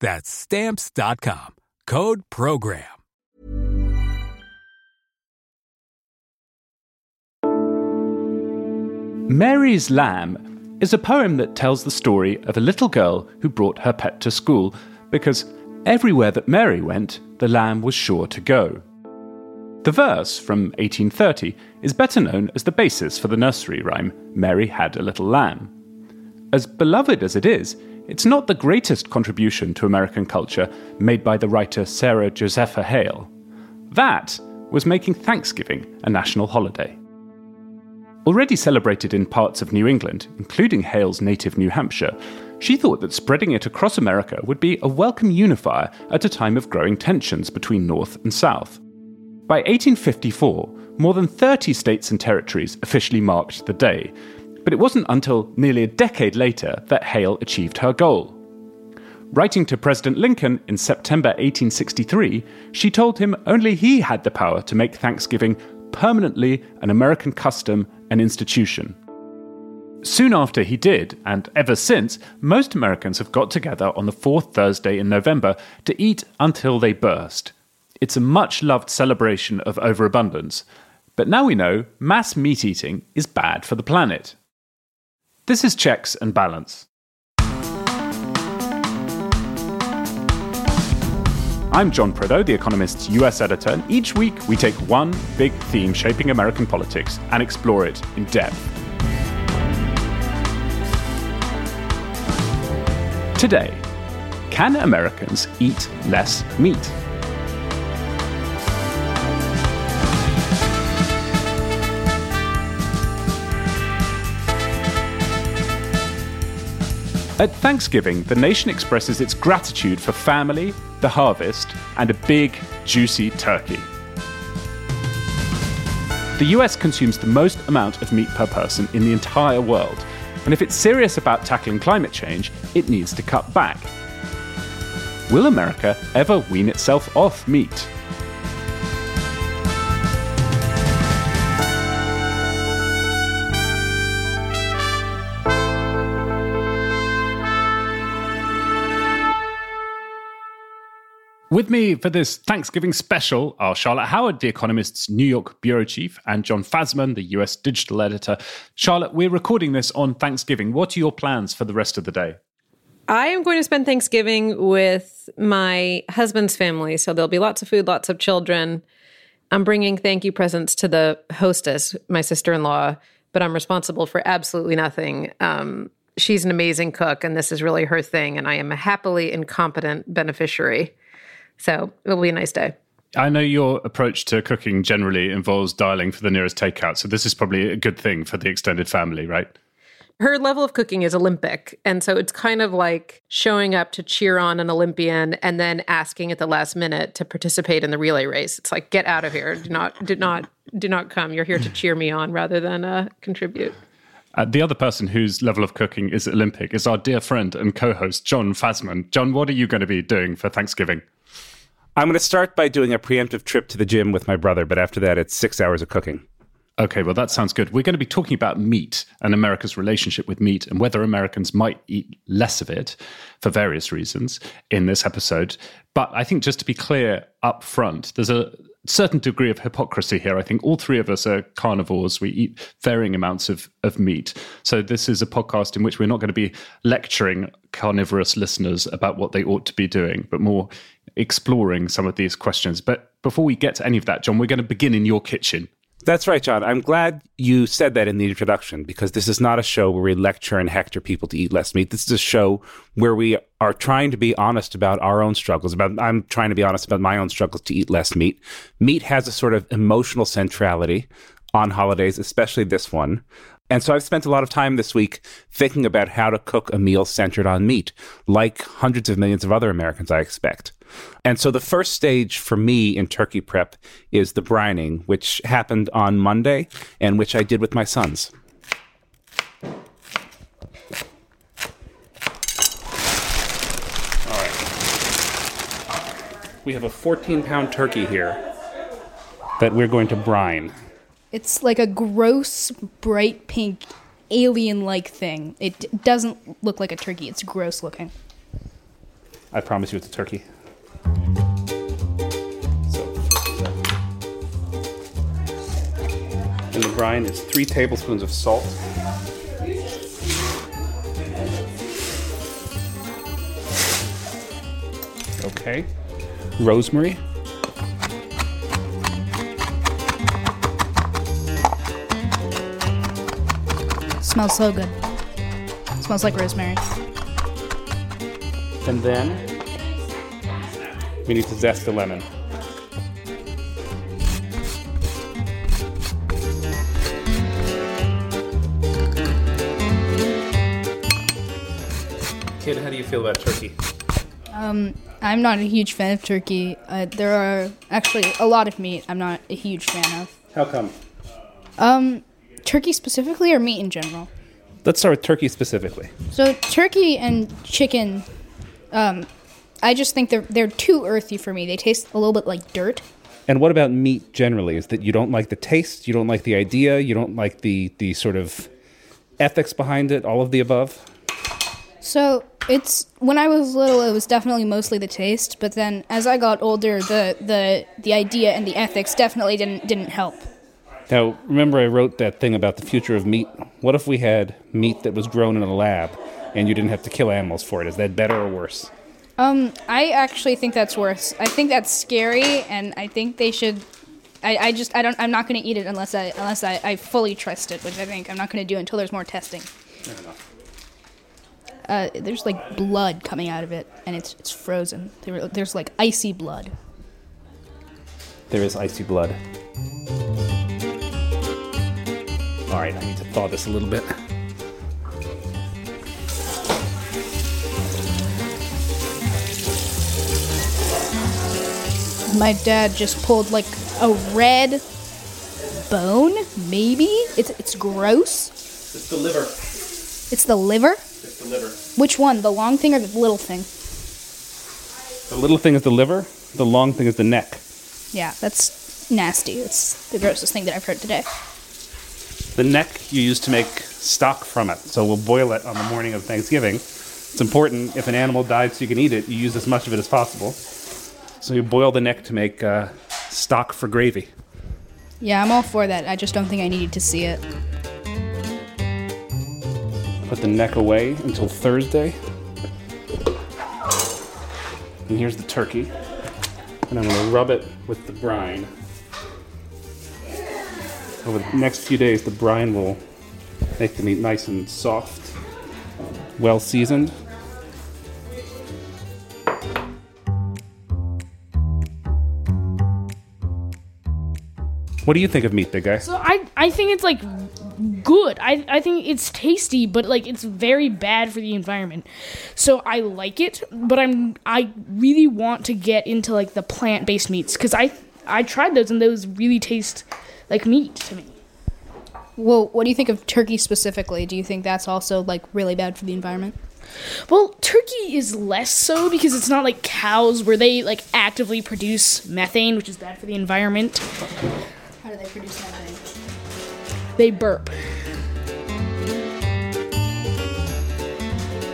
That's stamps.com. Code program. Mary's Lamb is a poem that tells the story of a little girl who brought her pet to school because everywhere that Mary went, the lamb was sure to go. The verse from 1830 is better known as the basis for the nursery rhyme Mary Had a Little Lamb. As beloved as it is, it's not the greatest contribution to American culture made by the writer Sarah Josepha Hale. That was making Thanksgiving a national holiday. Already celebrated in parts of New England, including Hale's native New Hampshire, she thought that spreading it across America would be a welcome unifier at a time of growing tensions between North and South. By 1854, more than 30 states and territories officially marked the day, but it wasn't until nearly a decade later that Hale achieved her goal. Writing to President Lincoln in September 1863, she told him only he had the power to make Thanksgiving permanently an American custom and institution. Soon after he did, and ever since, most Americans have got together on the fourth Thursday in November to eat until they burst. It's a much loved celebration of overabundance. But now we know mass meat eating is bad for the planet. This is Checks and Balance. I'm John Prideaux, The Economist's US editor, and each week we take one big theme shaping American politics and explore it in depth. Today, can Americans eat less meat? At Thanksgiving, the nation expresses its gratitude for family, the harvest, and a big, juicy turkey. The US consumes the most amount of meat per person in the entire world, and if it's serious about tackling climate change, it needs to cut back. Will America ever wean itself off meat? With me for this Thanksgiving special are Charlotte Howard, The Economist's New York bureau chief, and John Fasman, the US digital editor. Charlotte, we're recording this on Thanksgiving. What are your plans for the rest of the day? I am going to spend Thanksgiving with my husband's family. So there'll be lots of food, lots of children. I'm bringing thank you presents to the hostess, my sister in law, but I'm responsible for absolutely nothing. Um, she's an amazing cook, and this is really her thing. And I am a happily incompetent beneficiary. So it'll be a nice day. I know your approach to cooking generally involves dialing for the nearest takeout. So this is probably a good thing for the extended family, right? Her level of cooking is Olympic. And so it's kind of like showing up to cheer on an Olympian and then asking at the last minute to participate in the relay race. It's like, get out of here. Do not, do not, do not come. You're here to cheer me on rather than uh, contribute. Uh, the other person whose level of cooking is Olympic is our dear friend and co host, John Fasman. John, what are you going to be doing for Thanksgiving? I'm going to start by doing a preemptive trip to the gym with my brother, but after that, it's six hours of cooking. Okay, well, that sounds good. We're going to be talking about meat and America's relationship with meat and whether Americans might eat less of it for various reasons in this episode. But I think just to be clear up front, there's a certain degree of hypocrisy here. I think all three of us are carnivores. We eat varying amounts of, of meat. So this is a podcast in which we're not going to be lecturing carnivorous listeners about what they ought to be doing, but more exploring some of these questions. But before we get to any of that, John, we're going to begin in your kitchen. That's right, John. I'm glad you said that in the introduction because this is not a show where we lecture and hector people to eat less meat. This is a show where we are trying to be honest about our own struggles. About I'm trying to be honest about my own struggles to eat less meat. Meat has a sort of emotional centrality on holidays, especially this one. And so I've spent a lot of time this week thinking about how to cook a meal centered on meat, like hundreds of millions of other Americans, I expect. And so the first stage for me in turkey prep is the brining, which happened on Monday and which I did with my sons. All right. We have a 14 pound turkey here that we're going to brine. It's like a gross, bright pink, alien like thing. It doesn't look like a turkey, it's gross looking. I promise you it's a turkey. So, the brine is three tablespoons of salt. Okay. Rosemary. Smells so good. smells like rosemary. And then we need to zest the lemon. Kid, how do you feel about turkey? Um, I'm not a huge fan of turkey. Uh, there are actually a lot of meat I'm not a huge fan of. How come? Um, turkey specifically or meat in general? Let's start with turkey specifically. So turkey and chicken, um, I just think they're they're too earthy for me. They taste a little bit like dirt. And what about meat generally? Is that you don't like the taste, you don't like the idea, you don't like the the sort of ethics behind it, all of the above? So it's when I was little, it was definitely mostly the taste. But then as I got older, the the the idea and the ethics definitely didn't didn't help. Now, remember I wrote that thing about the future of meat? What if we had meat that was grown in a lab and you didn't have to kill animals for it? Is that better or worse? Um, I actually think that's worse. I think that's scary, and I think they should. I, I just I don't I'm not going to eat it unless I unless I, I fully trust it, which I think I'm not going to do until there's more testing. Fair enough. Uh, there's like blood coming out of it, and it's it's frozen. There, there's like icy blood. There is icy blood. All right, I need to thaw this a little bit. My dad just pulled like a red bone, maybe. It's it's gross. It's the liver. It's the liver. It's the liver. Which one? The long thing or the little thing? The little thing is the liver, the long thing is the neck. Yeah, that's nasty. It's the grossest thing that I've heard today. The neck you use to make stock from it. So we'll boil it on the morning of Thanksgiving. It's important if an animal died so you can eat it, you use as much of it as possible. So you boil the neck to make uh, stock for gravy. Yeah, I'm all for that. I just don't think I needed to see it. Put the neck away until Thursday. And here's the turkey. And I'm going to rub it with the brine. Over the next few days, the brine will make the meat nice and soft, well seasoned. What do you think of meat, big guy? So I I think it's like good. I I think it's tasty, but like it's very bad for the environment. So I like it, but I'm I really want to get into like the plant-based meats cuz I I tried those and those really taste like meat to me. Well, what do you think of turkey specifically? Do you think that's also like really bad for the environment? Well, turkey is less so because it's not like cows where they like actively produce methane, which is bad for the environment. How do they produce methane? They burp.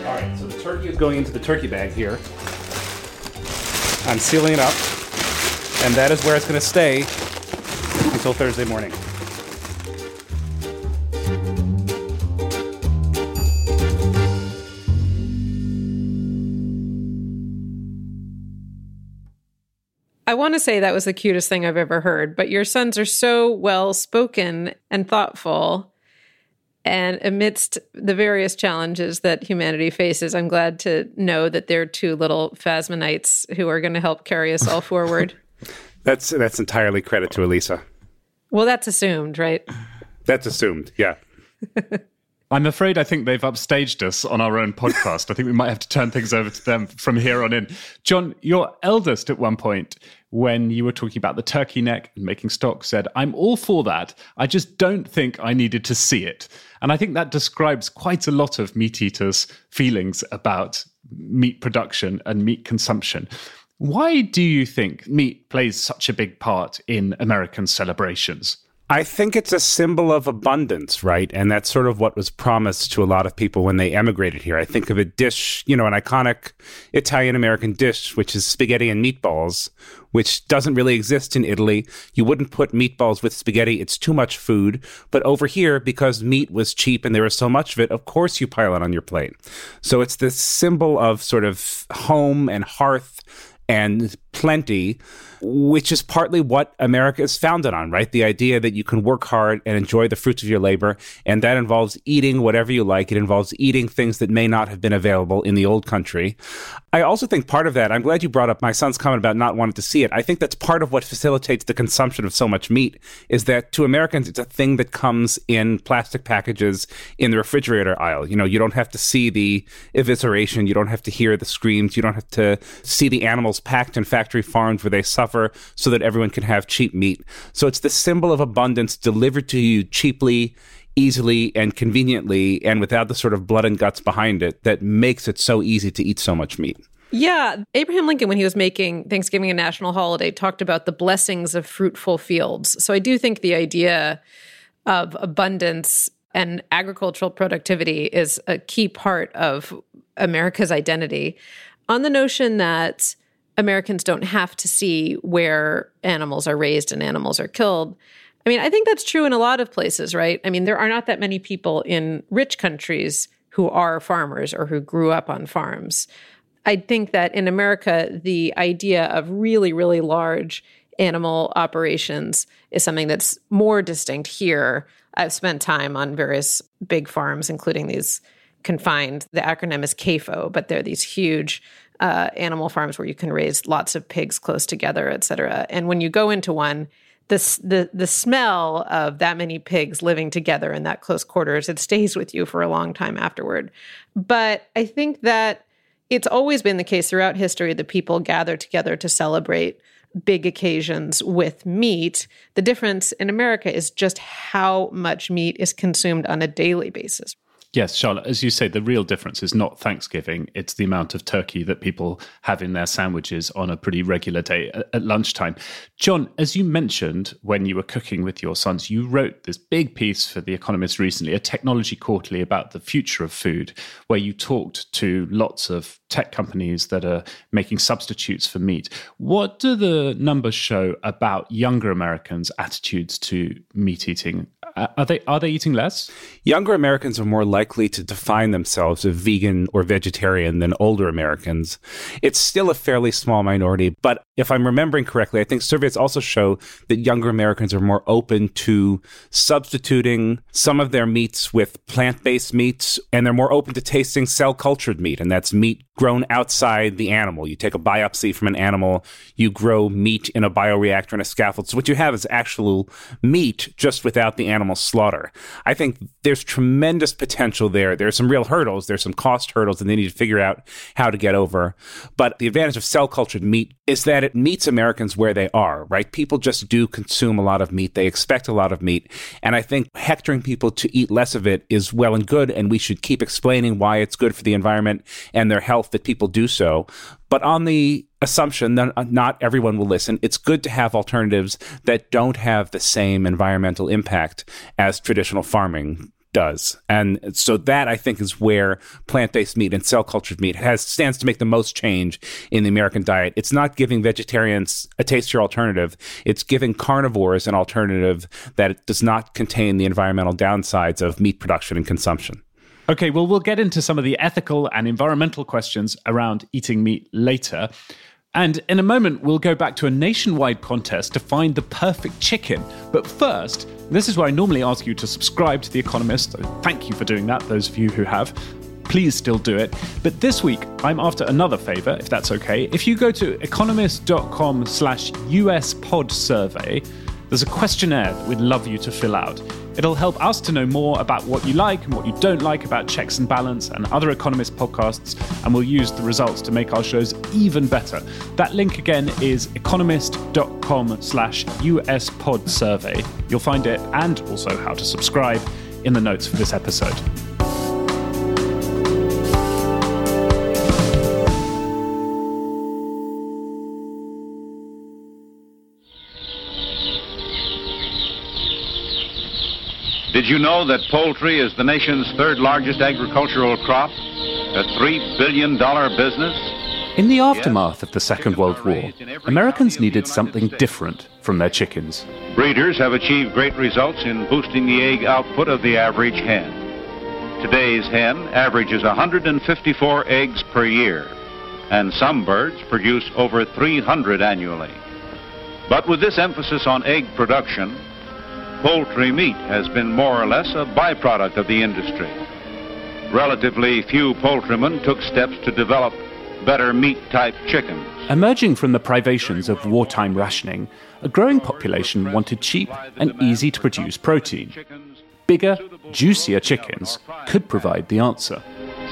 All right, so the turkey is going into the turkey bag here. I'm sealing it up, and that is where it's going to stay until Thursday morning. I want to say that was the cutest thing I've ever heard, but your sons are so well spoken and thoughtful. And amidst the various challenges that humanity faces, I'm glad to know that they're two little Fasmanites who are going to help carry us all forward. that's that's entirely credit to Elisa. Well, that's assumed, right? That's assumed, yeah. I'm afraid I think they've upstaged us on our own podcast. I think we might have to turn things over to them from here on in. John, your eldest at one point, when you were talking about the turkey neck and making stock, said, I'm all for that. I just don't think I needed to see it. And I think that describes quite a lot of meat eaters' feelings about meat production and meat consumption. Why do you think meat plays such a big part in American celebrations? I think it's a symbol of abundance, right? And that's sort of what was promised to a lot of people when they emigrated here. I think of a dish, you know, an iconic Italian American dish, which is spaghetti and meatballs, which doesn't really exist in Italy. You wouldn't put meatballs with spaghetti, it's too much food. But over here, because meat was cheap and there was so much of it, of course you pile it on your plate. So it's this symbol of sort of home and hearth and plenty which is partly what America is founded on, right? The idea that you can work hard and enjoy the fruits of your labor. And that involves eating whatever you like. It involves eating things that may not have been available in the old country. I also think part of that, I'm glad you brought up my son's comment about not wanting to see it. I think that's part of what facilitates the consumption of so much meat is that to Americans, it's a thing that comes in plastic packages in the refrigerator aisle. You know, you don't have to see the evisceration. You don't have to hear the screams. You don't have to see the animals packed in factory farms where they suffer so that everyone can have cheap meat. So it's the symbol of abundance delivered to you cheaply, easily, and conveniently, and without the sort of blood and guts behind it that makes it so easy to eat so much meat. Yeah. Abraham Lincoln, when he was making Thanksgiving a national holiday, talked about the blessings of fruitful fields. So I do think the idea of abundance and agricultural productivity is a key part of America's identity. On the notion that Americans don't have to see where animals are raised and animals are killed. I mean, I think that's true in a lot of places, right? I mean, there are not that many people in rich countries who are farmers or who grew up on farms. I think that in America, the idea of really, really large animal operations is something that's more distinct here. I've spent time on various big farms, including these confined. The acronym is CAFO, but they're these huge uh, animal farms where you can raise lots of pigs close together, et cetera. And when you go into one, the, the the smell of that many pigs living together in that close quarters it stays with you for a long time afterward. But I think that it's always been the case throughout history that people gather together to celebrate big occasions with meat. The difference in America is just how much meat is consumed on a daily basis. Yes, Charlotte, as you say, the real difference is not Thanksgiving. It's the amount of turkey that people have in their sandwiches on a pretty regular day at, lunchtime. John, as you mentioned when you were cooking with your sons, you wrote this big piece for The Economist recently, a technology quarterly about the future of food, where you talked to lots of tech companies that are making substitutes for meat. What do the numbers show about younger Americans' attitudes to meat eating? Are they are they eating less? Younger Americans are more likely to define themselves as vegan or vegetarian than older Americans. It's still a fairly small minority, but if I'm remembering correctly, I think surveys also show that younger Americans are more open to substituting some of their meats with plant-based meats and they're more open to tasting cell-cultured meat and that's meat grown outside the animal. You take a biopsy from an animal, you grow meat in a bioreactor in a scaffold. So what you have is actual meat just without the animal slaughter. I think there's tremendous potential there. There's some real hurdles. There's some cost hurdles and they need to figure out how to get over. But the advantage of cell cultured meat is that it meets Americans where they are, right? People just do consume a lot of meat. They expect a lot of meat. And I think hectoring people to eat less of it is well and good. And we should keep explaining why it's good for the environment and their health that people do so. But on the assumption that not everyone will listen, it's good to have alternatives that don't have the same environmental impact as traditional farming does. And so that I think is where plant-based meat and cell cultured meat has stands to make the most change in the American diet. It's not giving vegetarians a tastier alternative. It's giving carnivores an alternative that does not contain the environmental downsides of meat production and consumption. Okay, well, we'll get into some of the ethical and environmental questions around eating meat later. And in a moment, we'll go back to a nationwide contest to find the perfect chicken. But first, this is where I normally ask you to subscribe to The Economist. Thank you for doing that, those of you who have. Please still do it. But this week, I'm after another favor, if that's okay. If you go to economist.com slash US pod survey, there's a questionnaire that we'd love you to fill out. It'll help us to know more about what you like and what you don't like about Checks and Balance and other Economist podcasts, and we'll use the results to make our shows even better. That link again is economist.com slash US pod survey. You'll find it and also how to subscribe in the notes for this episode. Did you know that poultry is the nation's third largest agricultural crop? A $3 billion business? In the aftermath of the Second World War, Americans needed something different from their chickens. Breeders have achieved great results in boosting the egg output of the average hen. Today's hen averages 154 eggs per year, and some birds produce over 300 annually. But with this emphasis on egg production, poultry meat has been more or less a byproduct of the industry. Relatively few poultrymen took steps to develop better meat type chickens. Emerging from the privations of wartime rationing, a growing population wanted cheap and easy to produce protein. Bigger, juicier chickens could provide the answer.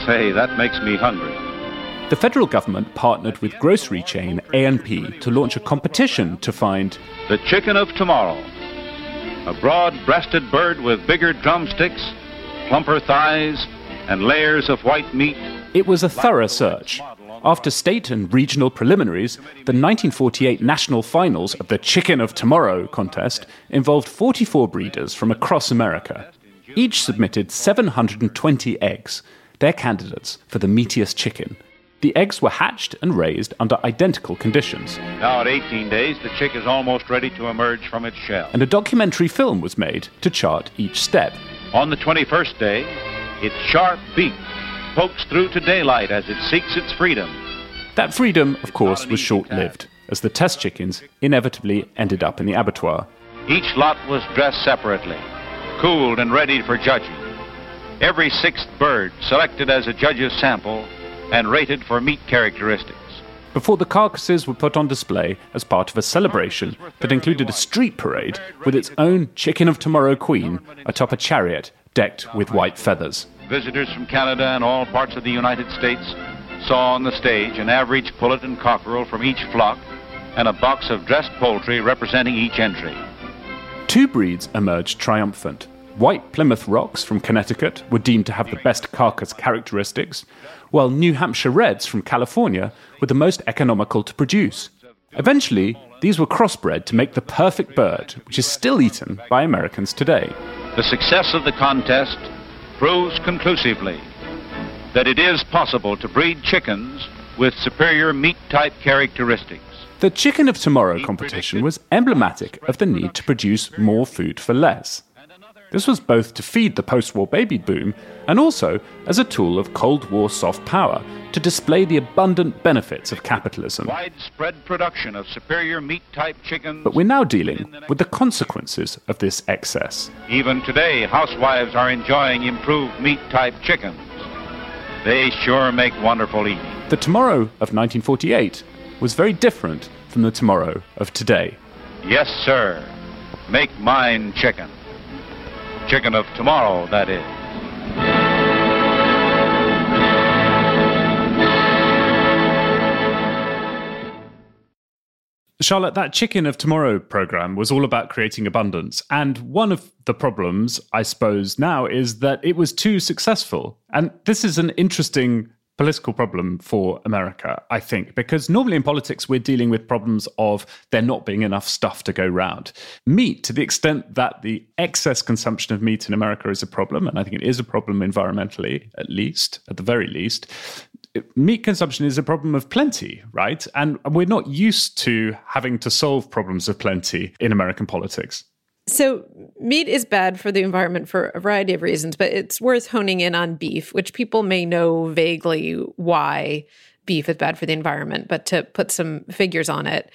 Say, that makes me hungry. The federal government partnered with grocery chain A&P to launch a competition to find the chicken of tomorrow a broad breasted bird with bigger drumsticks, plumper thighs, and layers of white meat. It was a thorough search. After state and regional preliminaries, the 1948 national finals of the Chicken of Tomorrow contest involved 44 breeders from across America. Each submitted 720 eggs, their candidates for the meatiest chicken. The eggs were hatched and raised under identical conditions. Now, at 18 days, the chick is almost ready to emerge from its shell. And a documentary film was made to chart each step. On the 21st day, its sharp beak pokes through to daylight as it seeks its freedom. That freedom, of course, was short lived, as the test chickens inevitably ended up in the abattoir. Each lot was dressed separately, cooled and ready for judging. Every sixth bird selected as a judge's sample and rated for meat characteristics. Before the carcasses were put on display as part of a celebration that included a street parade with its own Chicken of Tomorrow Queen atop a chariot decked with white feathers. Visitors from Canada and all parts of the United States saw on the stage an average pullet and cockerel from each flock and a box of dressed poultry representing each entry. Two breeds emerged triumphant. White Plymouth Rocks from Connecticut were deemed to have the best carcass characteristics, while New Hampshire Reds from California were the most economical to produce. Eventually, these were crossbred to make the perfect bird, which is still eaten by Americans today. The success of the contest proves conclusively that it is possible to breed chickens with superior meat type characteristics. The Chicken of Tomorrow competition was emblematic of the need to produce more food for less. This was both to feed the post war baby boom and also as a tool of Cold War soft power to display the abundant benefits of capitalism. Widespread production of superior meat type chickens. But we're now dealing with the consequences of this excess. Even today, housewives are enjoying improved meat type chickens. They sure make wonderful eating. The tomorrow of 1948 was very different from the tomorrow of today. Yes, sir. Make mine chicken chicken of tomorrow, that is. Charlotte, that Chicken of Tomorrow program was all about creating abundance. And one of the problems, I suppose, now is that it was too successful. And this is an interesting political problem for America, I think, because normally in politics, we're dealing with problems of there not being enough stuff to go round. Meat, to the extent that the excess consumption of meat in America is a problem, and I think it is a problem environmentally, at least, at the very least, meat consumption is a problem of plenty, right? And we're not used to having to solve problems of plenty in American politics. So, meat is bad for the environment for a variety of reasons, but it's worth honing in on beef, which people may know vaguely why beef is bad for the environment, but to put some figures on it,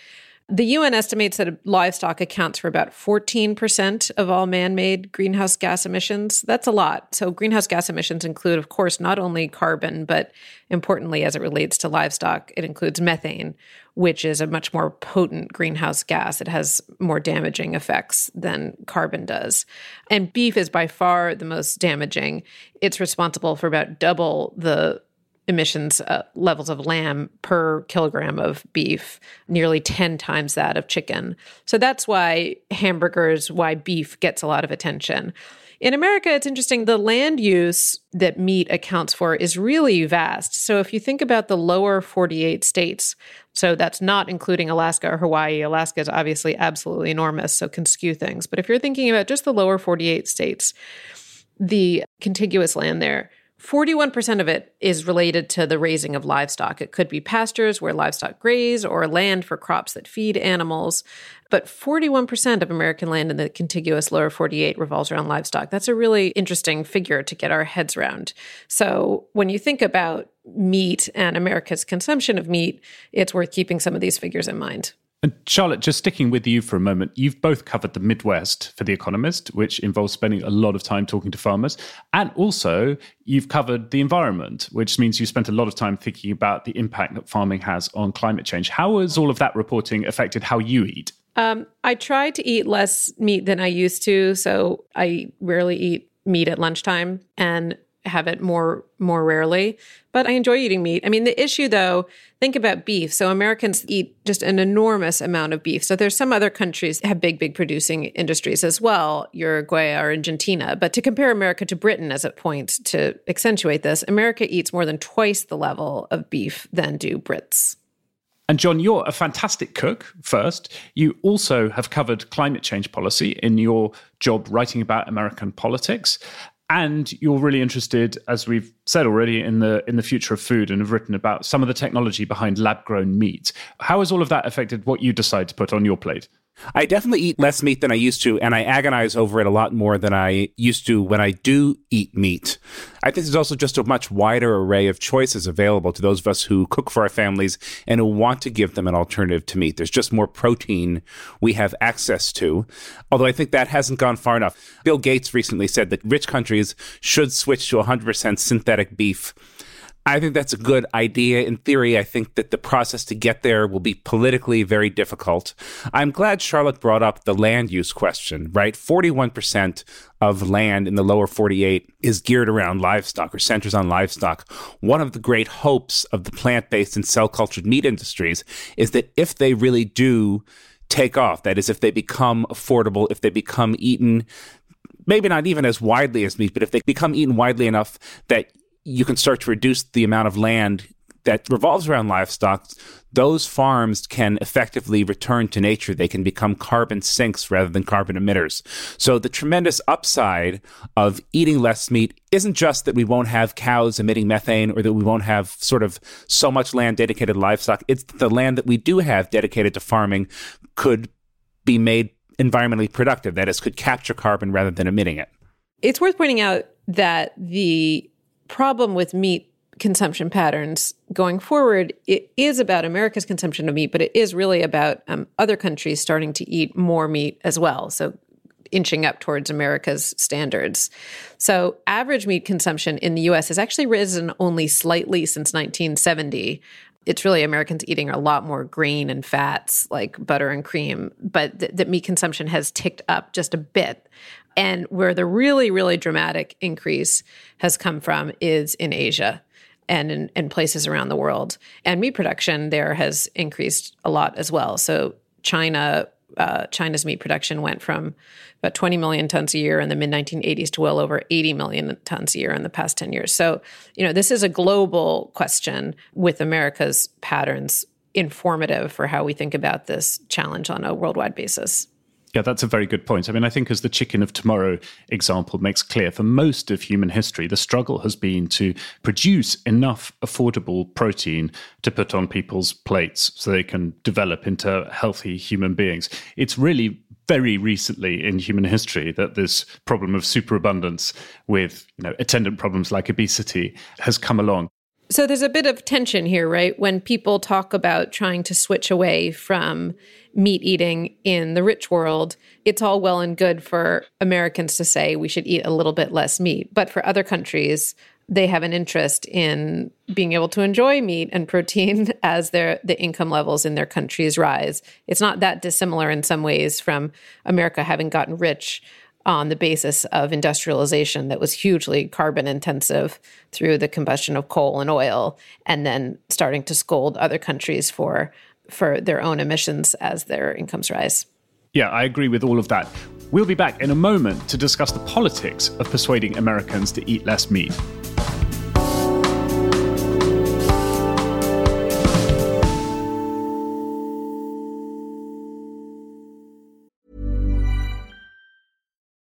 the UN estimates that livestock accounts for about 14% of all man made greenhouse gas emissions. That's a lot. So, greenhouse gas emissions include, of course, not only carbon, but importantly, as it relates to livestock, it includes methane, which is a much more potent greenhouse gas. It has more damaging effects than carbon does. And beef is by far the most damaging. It's responsible for about double the emissions uh, levels of lamb per kilogram of beef, nearly 10 times that of chicken. So that's why hamburgers, why beef gets a lot of attention. In America, it's interesting. The land use that meat accounts for is really vast. So, if you think about the lower 48 states, so that's not including Alaska or Hawaii, Alaska is obviously absolutely enormous, so can skew things. But if you're thinking about just the lower 48 states, the contiguous land there, 41% of it is related to the raising of livestock. It could be pastures where livestock graze or land for crops that feed animals. But 41% of American land in the contiguous lower 48 revolves around livestock. That's a really interesting figure to get our heads around. So when you think about meat and America's consumption of meat, it's worth keeping some of these figures in mind. And Charlotte, just sticking with you for a moment, you've both covered the Midwest for The Economist, which involves spending a lot of time talking to farmers. And also, you've covered the environment, which means you spent a lot of time thinking about the impact that farming has on climate change. How has all of that reporting affected how you eat? Um, I try to eat less meat than I used to. So I rarely eat meat at lunchtime. And have it more more rarely but i enjoy eating meat. I mean the issue though think about beef. So americans eat just an enormous amount of beef. So there's some other countries have big big producing industries as well uruguay or argentina. But to compare america to britain as a point to accentuate this america eats more than twice the level of beef than do brits. And John, you're a fantastic cook, first. You also have covered climate change policy in your job writing about American politics and you're really interested as we've said already in the in the future of food and have written about some of the technology behind lab grown meat. How has all of that affected what you decide to put on your plate I definitely eat less meat than I used to, and I agonize over it a lot more than I used to when I do eat meat. I think there's also just a much wider array of choices available to those of us who cook for our families and who want to give them an alternative to meat. There's just more protein we have access to, although I think that hasn't gone far enough. Bill Gates recently said that rich countries should switch to 100% synthetic beef I think that's a good idea. In theory, I think that the process to get there will be politically very difficult. I'm glad Charlotte brought up the land use question, right? 41% of land in the lower 48 is geared around livestock or centers on livestock. One of the great hopes of the plant based and cell cultured meat industries is that if they really do take off, that is, if they become affordable, if they become eaten, maybe not even as widely as meat, but if they become eaten widely enough that you can start to reduce the amount of land that revolves around livestock, those farms can effectively return to nature. They can become carbon sinks rather than carbon emitters. So the tremendous upside of eating less meat isn't just that we won't have cows emitting methane or that we won't have sort of so much land dedicated to livestock. It's the land that we do have dedicated to farming could be made environmentally productive. That is, could capture carbon rather than emitting it. It's worth pointing out that the problem with meat consumption patterns going forward, it is about America's consumption of meat, but it is really about um, other countries starting to eat more meat as well. So inching up towards America's standards. So average meat consumption in the US has actually risen only slightly since 1970. It's really Americans eating a lot more grain and fats like butter and cream, but th- that meat consumption has ticked up just a bit. And where the really, really dramatic increase has come from is in Asia and in, in, places around the world. And meat production there has increased a lot as well. So China, uh, China's meat production went from about 20 million tons a year in the mid 1980s to well over 80 million tons a year in the past 10 years. So, you know, this is a global question with America's patterns informative for how we think about this challenge on a worldwide basis. Yeah, that's a very good point. I mean, I think as the chicken of tomorrow example makes clear, for most of human history, the struggle has been to produce enough affordable protein to put on people's plates so they can develop into healthy human beings. It's really very recently in human history that this problem of superabundance with you know attendant problems like obesity has come along So there's a bit of tension here, right? When people talk about trying to switch away from meat eating in the rich world, it's all well and good for Americans to say we should eat a little bit less meat. But for other countries, they have an interest in being able to enjoy meat and protein as their the income levels in their countries rise. It's not that dissimilar in some ways from America having gotten rich on the basis of industrialization that was hugely carbon intensive through the combustion of coal and oil and then starting to scold other countries for for their own emissions as their incomes rise. Yeah, I agree with all of that. We'll be back in a moment to discuss the politics of persuading Americans to eat less meat.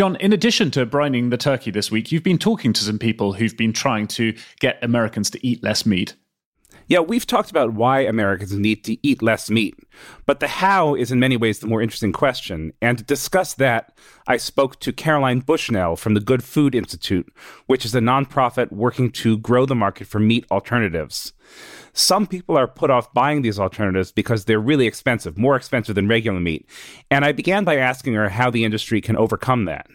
John, in addition to brining the turkey this week, you've been talking to some people who've been trying to get Americans to eat less meat. Yeah, we've talked about why Americans need to eat less meat, but the how is in many ways the more interesting question. And to discuss that, I spoke to Caroline Bushnell from the Good Food Institute, which is a nonprofit working to grow the market for meat alternatives. Some people are put off buying these alternatives because they're really expensive, more expensive than regular meat. And I began by asking her how the industry can overcome that.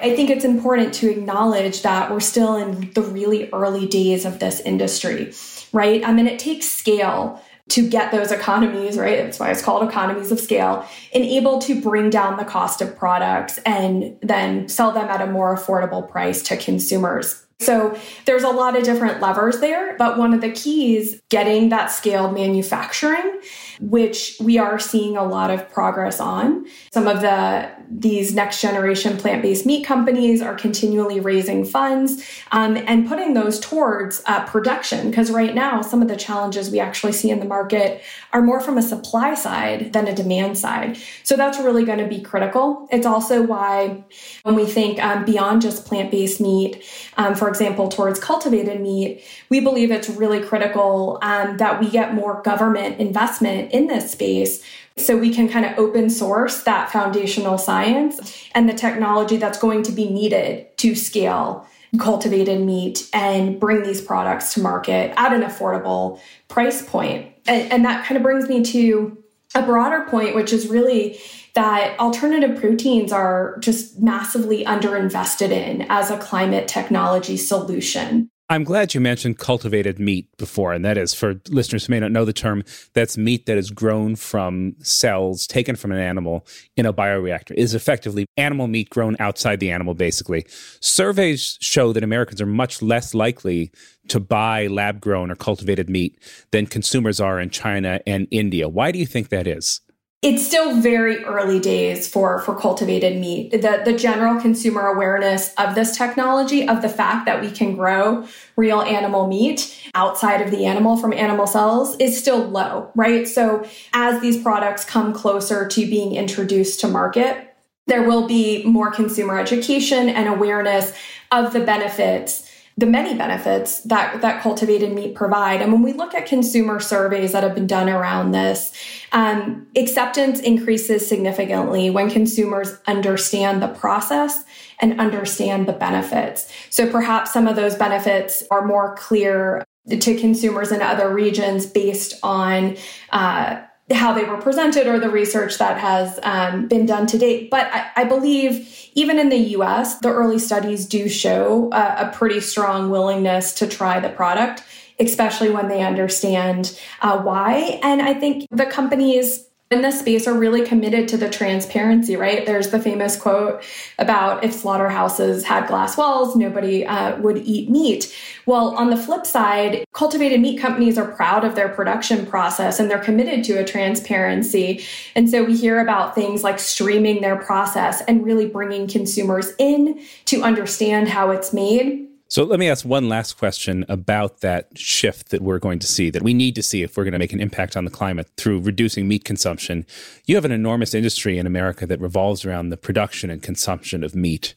I think it's important to acknowledge that we're still in the really early days of this industry, right? I mean, it takes scale to get those economies, right? That's why it's called economies of scale, and able to bring down the cost of products and then sell them at a more affordable price to consumers. So there's a lot of different levers there, but one of the keys getting that scaled manufacturing, which we are seeing a lot of progress on. Some of the these next generation plant based meat companies are continually raising funds um, and putting those towards uh, production. Because right now, some of the challenges we actually see in the market are more from a supply side than a demand side. So that's really going to be critical. It's also why when we think um, beyond just plant based meat, um, for example, towards cultivated meat, we believe it's really critical um, that we get more government investment in this space so we can kind of open source that foundational science and the technology that's going to be needed to scale cultivated meat and bring these products to market at an affordable price point. And, and that kind of brings me to a broader point, which is really that alternative proteins are just massively underinvested in as a climate technology solution. I'm glad you mentioned cultivated meat before, and that is for listeners who may not know the term, that's meat that is grown from cells taken from an animal in a bioreactor. It is effectively animal meat grown outside the animal, basically. Surveys show that Americans are much less likely to buy lab grown or cultivated meat than consumers are in China and India. Why do you think that is? It's still very early days for for cultivated meat. The the general consumer awareness of this technology of the fact that we can grow real animal meat outside of the animal from animal cells is still low right? So as these products come closer to being introduced to market there will be more consumer education and awareness of the benefits the many benefits that, that cultivated meat provide. And when we look at consumer surveys that have been done around this, um, acceptance increases significantly when consumers understand the process and understand the benefits. So perhaps some of those benefits are more clear to consumers in other regions based on uh, how they were presented or the research that has um, been done to date. But I, I, believe even in the US, the early studies do show a, a, pretty strong willingness to try the product, especially when they understand uh, why. And I think the companies in this space are really committed to the transparency, right? There's the famous quote about if slaughterhouses had glass walls, nobody uh, would eat meat. Well, on the flip side, cultivated meat companies are proud of their production process and they're committed to a transparency. And so we hear about things like streaming their process and really bringing consumers in to understand how it's made. So let me ask one last question about that shift that we're going to see, that we need to see if we're going to make an impact on the climate through reducing meat consumption. You have an enormous industry in America that revolves around the production and consumption of meat.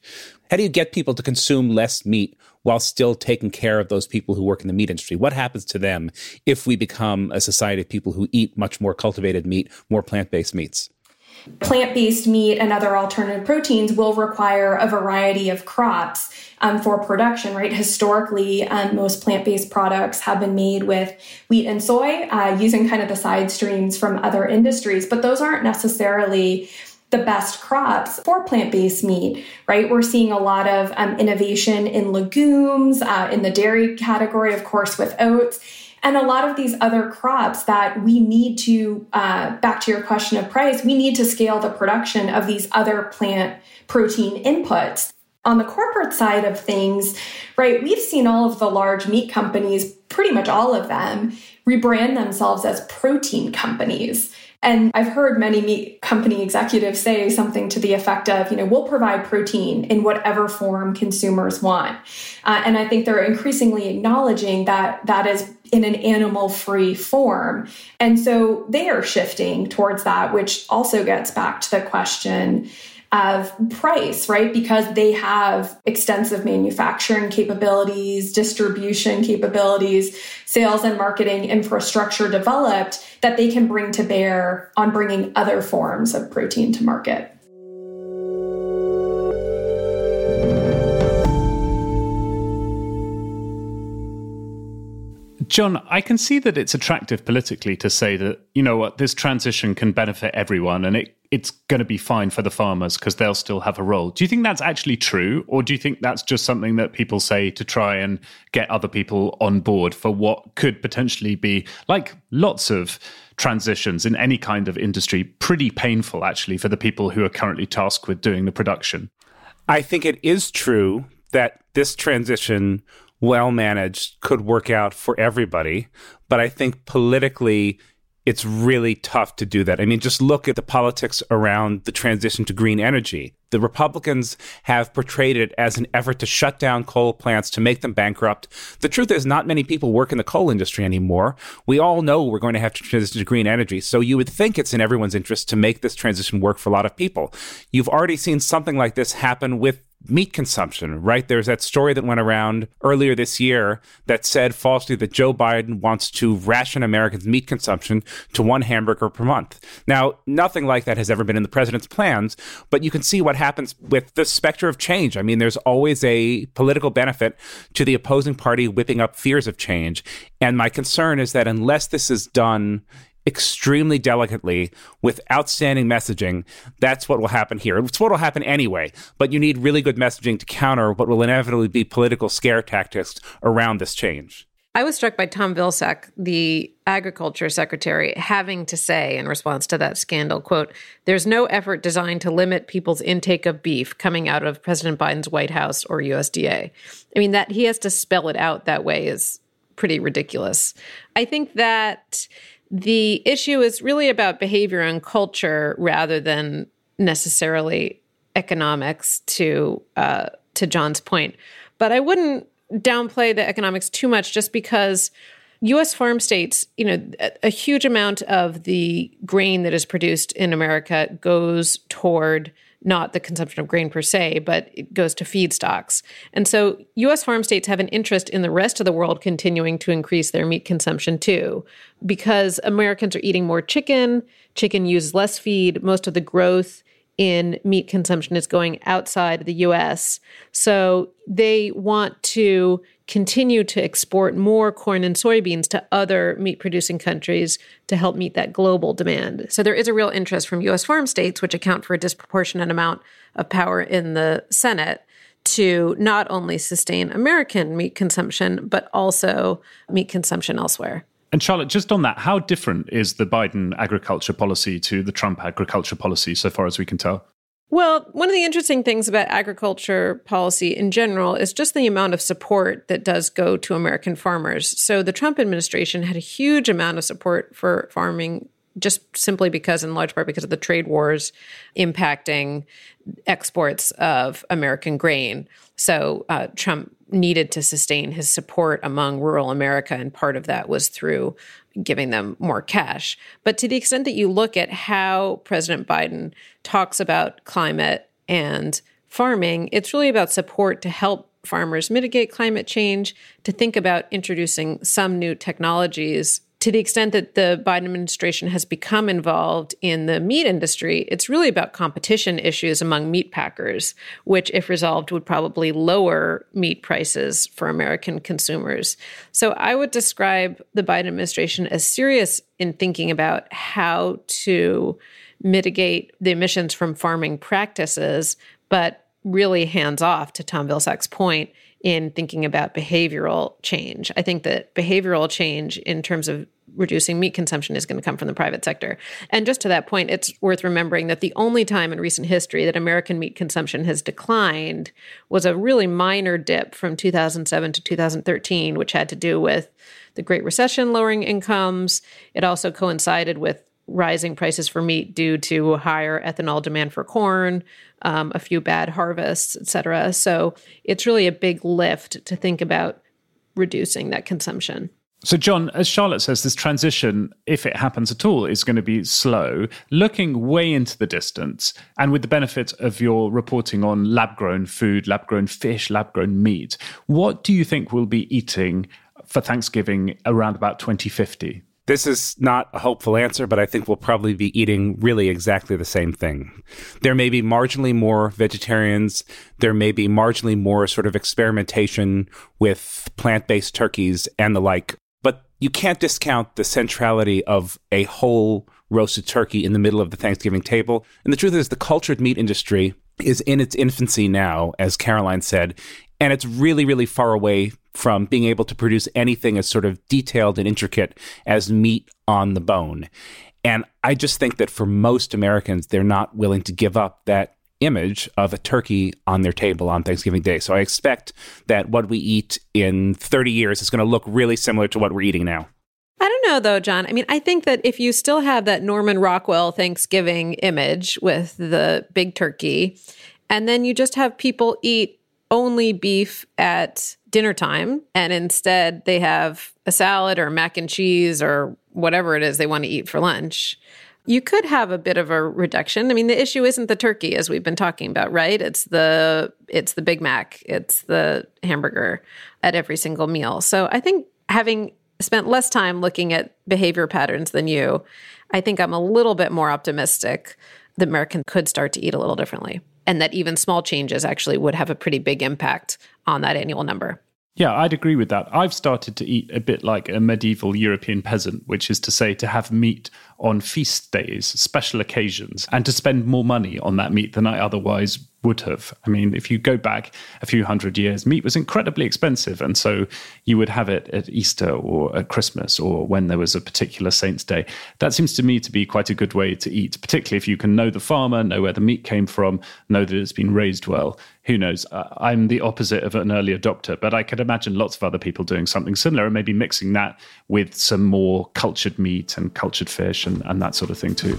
How do you get people to consume less meat while still taking care of those people who work in the meat industry? What happens to them if we become a society of people who eat much more cultivated meat, more plant based meats? Plant based meat and other alternative proteins will require a variety of crops um, for production, right? Historically, um, most plant based products have been made with wheat and soy uh, using kind of the side streams from other industries, but those aren't necessarily the best crops for plant based meat, right? We're seeing a lot of um, innovation in legumes, uh, in the dairy category, of course, with oats and a lot of these other crops that we need to uh, back to your question of price we need to scale the production of these other plant protein inputs on the corporate side of things right we've seen all of the large meat companies pretty much all of them rebrand themselves as protein companies and I've heard many meat company executives say something to the effect of, you know, we'll provide protein in whatever form consumers want. Uh, and I think they're increasingly acknowledging that that is in an animal free form. And so they are shifting towards that, which also gets back to the question of price, right? Because they have extensive manufacturing capabilities, distribution capabilities, sales and marketing infrastructure developed that they can bring to bear on bringing other forms of protein to market. John, I can see that it's attractive politically to say that, you know what, this transition can benefit everyone and it, it's going to be fine for the farmers because they'll still have a role. Do you think that's actually true? Or do you think that's just something that people say to try and get other people on board for what could potentially be, like lots of transitions in any kind of industry, pretty painful actually for the people who are currently tasked with doing the production? I think it is true that this transition well managed could work out for everybody. But I think politically, it's really tough to do that. I mean, just look at the politics around the transition to green energy. The Republicans have portrayed it as an effort to shut down coal plants, to make them bankrupt. The truth is, not many people work in the coal industry anymore. We all know we're going to have to transition to green energy. So you would think it's in everyone's interest to make this transition work for a lot of people. You've already seen something like this happen with meat consumption, right? There's that story that went around earlier this year that said falsely that Joe Biden wants to ration Americans' meat consumption to one hamburger per month. Now, nothing like that has ever been in the president's plans, but you can see what happens with the specter of change. I mean, there's always a political benefit to the opposing party whipping up fears of change. And my concern is that unless this is done extremely delicately with outstanding messaging, that's what will happen here. It's what will happen anyway, but you need really good messaging to counter what will inevitably be political scare tactics around this change. I was struck by Tom Vilsack, the agriculture secretary, having to say in response to that scandal, quote, there's no effort designed to limit people's intake of beef coming out of President Biden's White House or USDA. I mean, that he has to spell it out that way is pretty ridiculous. I think that the issue is really about behavior and culture rather than necessarily economics to uh, to John's point. But I wouldn't downplay the economics too much just because US farm states, you know, a, huge amount of the grain that is produced in America goes toward not the consumption of grain per se, but it goes to feedstocks. And so US farm states have an interest in the rest of the world continuing to increase their meat consumption too, because Americans are eating more chicken, chicken uses less feed, most of the growth in meat consumption is going outside the US. So they want to continue to export more corn and soybeans to other meat producing countries to help meet that global demand. So there is a real interest from US farm states, which account for a disproportionate amount of power in the Senate, to not only sustain American meat consumption, but also meat consumption elsewhere. And Charlotte, just on that, how different is the Biden agriculture policy to the Trump agriculture policy so far as we can tell? Well, one of the interesting things about agriculture policy in general is just the amount of support that does go to American farmers. So the Trump administration had a huge amount of support for farming just simply because, in large part, because of the trade wars impacting exports of American grain. So uh, Trump needed to sustain his support among rural America, and part of that was through giving them more cash. But to the extent that you look at how President Biden talks about climate and farming, it's really about support to help farmers mitigate climate change, to think about introducing some new technologies to the extent that the Biden administration has become involved in the meat industry, it's really about competition issues among meat packers, which, if resolved, would probably lower meat prices for American consumers. So I would describe the Biden administration as serious in thinking about how to mitigate the emissions from farming practices, but really hands off to Tom Vilsack's point in thinking about behavioral change. I think that behavioral change in terms of reducing meat consumption is going to come from the private sector. And just to that point, it's worth remembering that the only time in recent history that American meat consumption has declined was a really minor dip from 2007 to 2013, which had to do with the Great Recession lowering incomes. It also coincided with rising prices for meat due to higher ethanol demand for corn, um, a few bad harvests, et cetera. So it's really a big lift to think about reducing that consumption. So, John, as Charlotte says, this transition, if it happens at all, is going to be slow. Looking way into the distance, and with the benefit of your reporting on lab grown food, lab grown fish, lab grown meat, what do you think we'll be eating for Thanksgiving around about 2050? This is not a hopeful answer, but I think we'll probably be eating really exactly the same thing. There may be marginally more vegetarians. There may be marginally more sort of experimentation with plant based turkeys and the like. You can't discount the centrality of a whole roasted turkey in the middle of the Thanksgiving table. And the truth is, the cultured meat industry is in its infancy now, as Caroline said, and it's really, really far away from being able to produce anything as sort of detailed and intricate as meat on the bone. And I just think that for most Americans, they're not willing to give up that image of a turkey on their table on Thanksgiving Day. So I expect that what we eat in 30 years is going to look really similar to what we're eating now. I don't know though, John. I mean, I think that if you still have that Norman Rockwell Thanksgiving image with the big turkey, and then you just have people eat only beef at dinner time and instead they have a salad or mac and cheese or whatever it is they want to eat for lunch you could have a bit of a reduction. I mean the issue isn't the turkey as we've been talking about right? It's the it's the big mac. It's the hamburger at every single meal. So i think having spent less time looking at behavior patterns than you i think i'm a little bit more optimistic that Americans could start to eat a little differently and that even small changes actually would have a pretty big impact on that annual number. Yeah, I'd agree with that. I've started to eat a bit like a medieval European peasant, which is to say, to have meat on feast days, special occasions, and to spend more money on that meat than I otherwise would have. I mean, if you go back a few hundred years, meat was incredibly expensive. And so you would have it at Easter or at Christmas or when there was a particular saint's day. That seems to me to be quite a good way to eat, particularly if you can know the farmer, know where the meat came from, know that it's been raised well. Who knows? I'm the opposite of an early adopter, but I could imagine lots of other people doing something similar and maybe mixing that with some more cultured meat and cultured fish and, and that sort of thing too.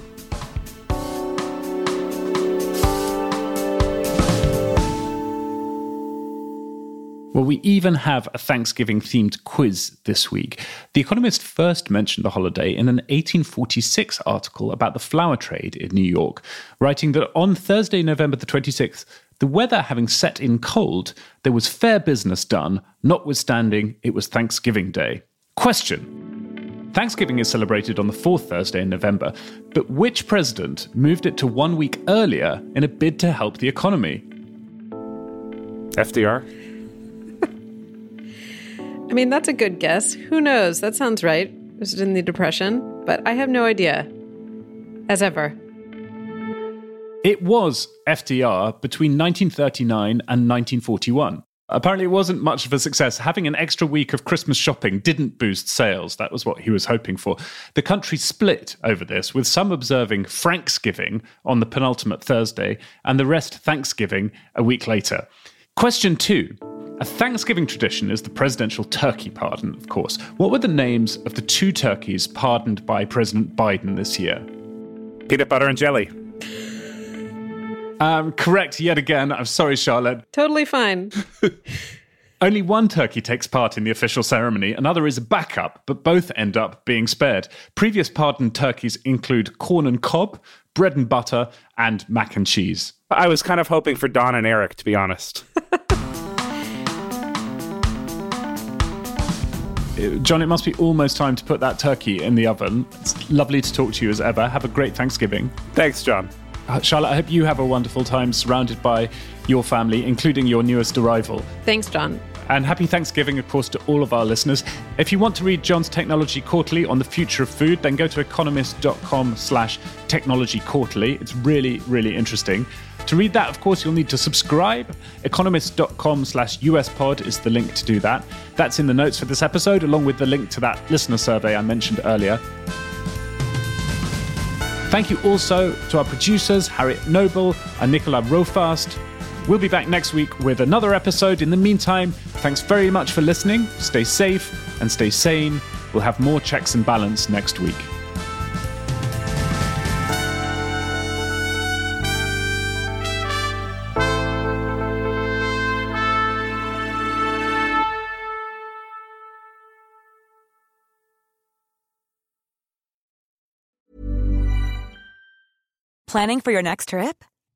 Well, we even have a Thanksgiving themed quiz this week. The Economist first mentioned the holiday in an 1846 article about the flower trade in New York, writing that on Thursday, November the 26th, the weather having set in cold, there was fair business done, notwithstanding it was Thanksgiving Day. Question Thanksgiving is celebrated on the fourth Thursday in November, but which president moved it to one week earlier in a bid to help the economy? FDR? I mean, that's a good guess. Who knows? That sounds right. Was it in the Depression? But I have no idea. As ever. It was FDR between 1939 and 1941. Apparently, it wasn't much of a success. Having an extra week of Christmas shopping didn't boost sales. That was what he was hoping for. The country split over this, with some observing Franksgiving on the penultimate Thursday and the rest Thanksgiving a week later. Question two. A Thanksgiving tradition is the presidential turkey pardon, of course. What were the names of the two turkeys pardoned by President Biden this year? Peanut butter and jelly. Um, correct yet again. I'm sorry, Charlotte. Totally fine. Only one turkey takes part in the official ceremony, another is a backup, but both end up being spared. Previous pardoned turkeys include corn and cob, bread and butter, and mac and cheese. I was kind of hoping for Don and Eric, to be honest. John, it must be almost time to put that turkey in the oven. It's lovely to talk to you as ever. Have a great Thanksgiving. Thanks, John. Uh, Charlotte, I hope you have a wonderful time surrounded by your family, including your newest arrival. Thanks, John. And happy Thanksgiving, of course, to all of our listeners. If you want to read John's Technology Quarterly on the future of food, then go to economist.com slash technology quarterly. It's really, really interesting. To read that, of course, you'll need to subscribe. Economist.com slash USPod is the link to do that. That's in the notes for this episode, along with the link to that listener survey I mentioned earlier. Thank you also to our producers, Harriet Noble and Nicola Rofast. We'll be back next week with another episode. In the meantime, thanks very much for listening. Stay safe and stay sane. We'll have more checks and balance next week. Planning for your next trip?